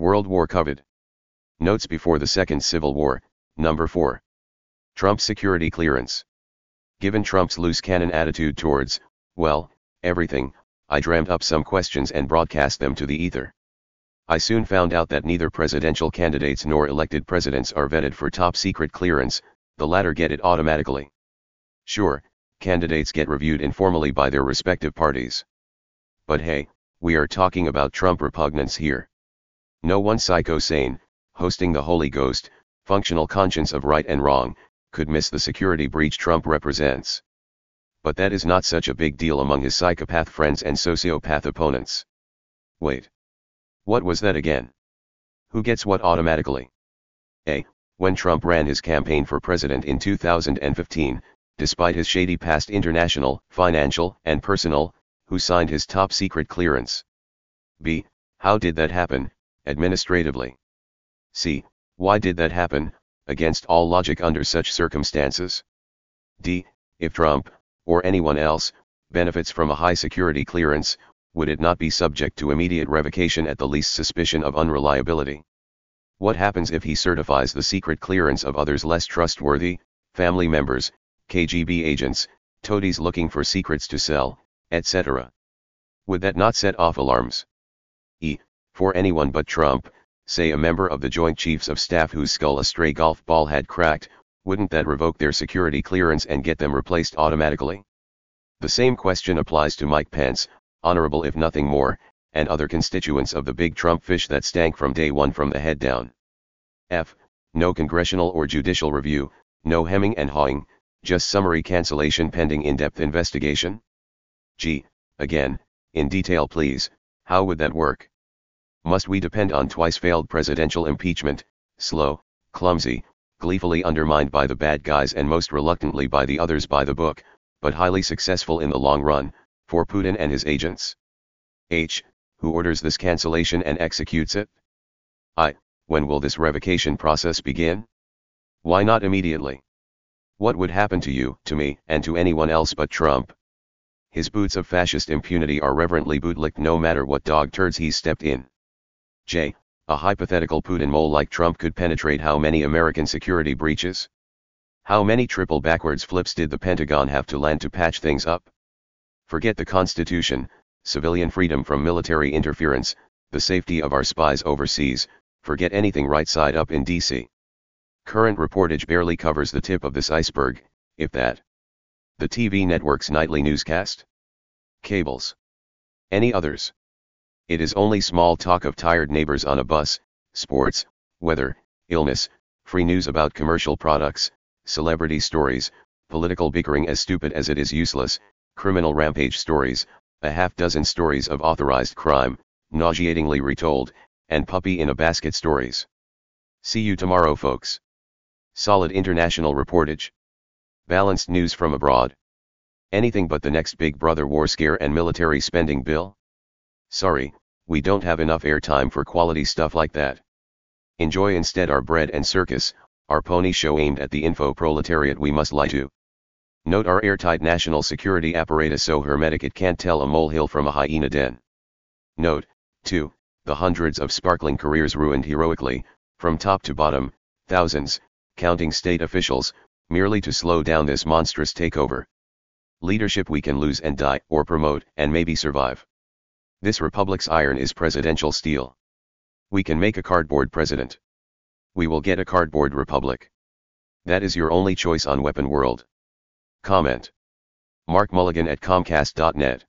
World War Covered. Notes before the Second Civil War, number 4. Trump security clearance. Given Trump's loose cannon attitude towards, well, everything, I dreamt up some questions and broadcast them to the ether. I soon found out that neither presidential candidates nor elected presidents are vetted for top secret clearance, the latter get it automatically. Sure, candidates get reviewed informally by their respective parties. But hey, we are talking about Trump repugnance here. No one psycho sane, hosting the Holy Ghost, functional conscience of right and wrong, could miss the security breach Trump represents. But that is not such a big deal among his psychopath friends and sociopath opponents. Wait. What was that again? Who gets what automatically? A. When Trump ran his campaign for president in 2015, despite his shady past international, financial, and personal, who signed his top secret clearance? B. How did that happen, administratively? C. Why did that happen, against all logic under such circumstances? D. If Trump, or anyone else, benefits from a high security clearance, would it not be subject to immediate revocation at the least suspicion of unreliability? What happens if he certifies the secret clearance of others less trustworthy, family members, KGB agents, toadies looking for secrets to sell, etc.? Would that not set off alarms? E. For anyone but Trump, say a member of the Joint Chiefs of Staff whose skull a stray golf ball had cracked, wouldn't that revoke their security clearance and get them replaced automatically? The same question applies to Mike Pence, honorable if nothing more, and other constituents of the big Trump fish that stank from day one from the head down. F. No congressional or judicial review, no hemming and hawing, just summary cancellation pending in-depth investigation? G. Again, in detail please, how would that work? Must we depend on twice failed presidential impeachment, slow, clumsy, gleefully undermined by the bad guys and most reluctantly by the others by the book, but highly successful in the long run, for Putin and his agents? H. Who orders this cancellation and executes it? I. When will this revocation process begin? Why not immediately? What would happen to you, to me, and to anyone else but Trump? His boots of fascist impunity are reverently bootlicked no matter what dog turds he's stepped in. J. A hypothetical Putin mole like Trump could penetrate how many American security breaches? How many triple backwards flips did the Pentagon have to land to patch things up? Forget the Constitution, civilian freedom from military interference, the safety of our spies overseas, forget anything right side up in DC. Current reportage barely covers the tip of this iceberg, if that. The TV network's nightly newscast? Cables. Any others? It is only small talk of tired neighbors on a bus, sports, weather, illness, free news about commercial products, celebrity stories, political bickering as stupid as it is useless, criminal rampage stories, a half dozen stories of authorized crime, nauseatingly retold, and puppy in a basket stories. See you tomorrow folks. Solid international reportage. Balanced news from abroad. Anything but the next big brother war scare and military spending bill? Sorry, we don't have enough airtime for quality stuff like that. Enjoy instead our bread and circus, our pony show aimed at the info proletariat we must lie to. Note our airtight national security apparatus so hermetic it can't tell a molehill from a hyena den. Note, 2, the hundreds of sparkling careers ruined heroically, from top to bottom, thousands, counting state officials, merely to slow down this monstrous takeover. Leadership we can lose and die, or promote, and maybe survive. This republic's iron is presidential steel. We can make a cardboard president. We will get a cardboard republic. That is your only choice on Weapon World. Comment. Mark Mulligan at Comcast.net